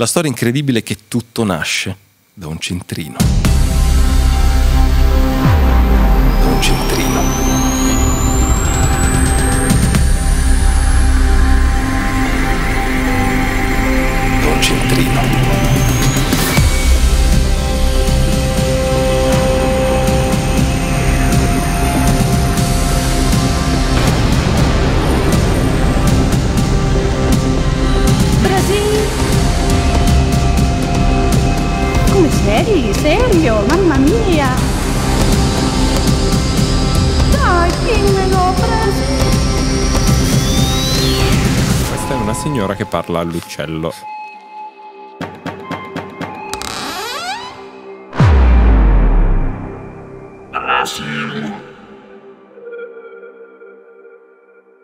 La storia incredibile è che tutto nasce da un centrino. Vedi, serio, mamma mia! Dai, dimmelo, presi! Questa è una signora che parla all'uccello. Ah, Asilo.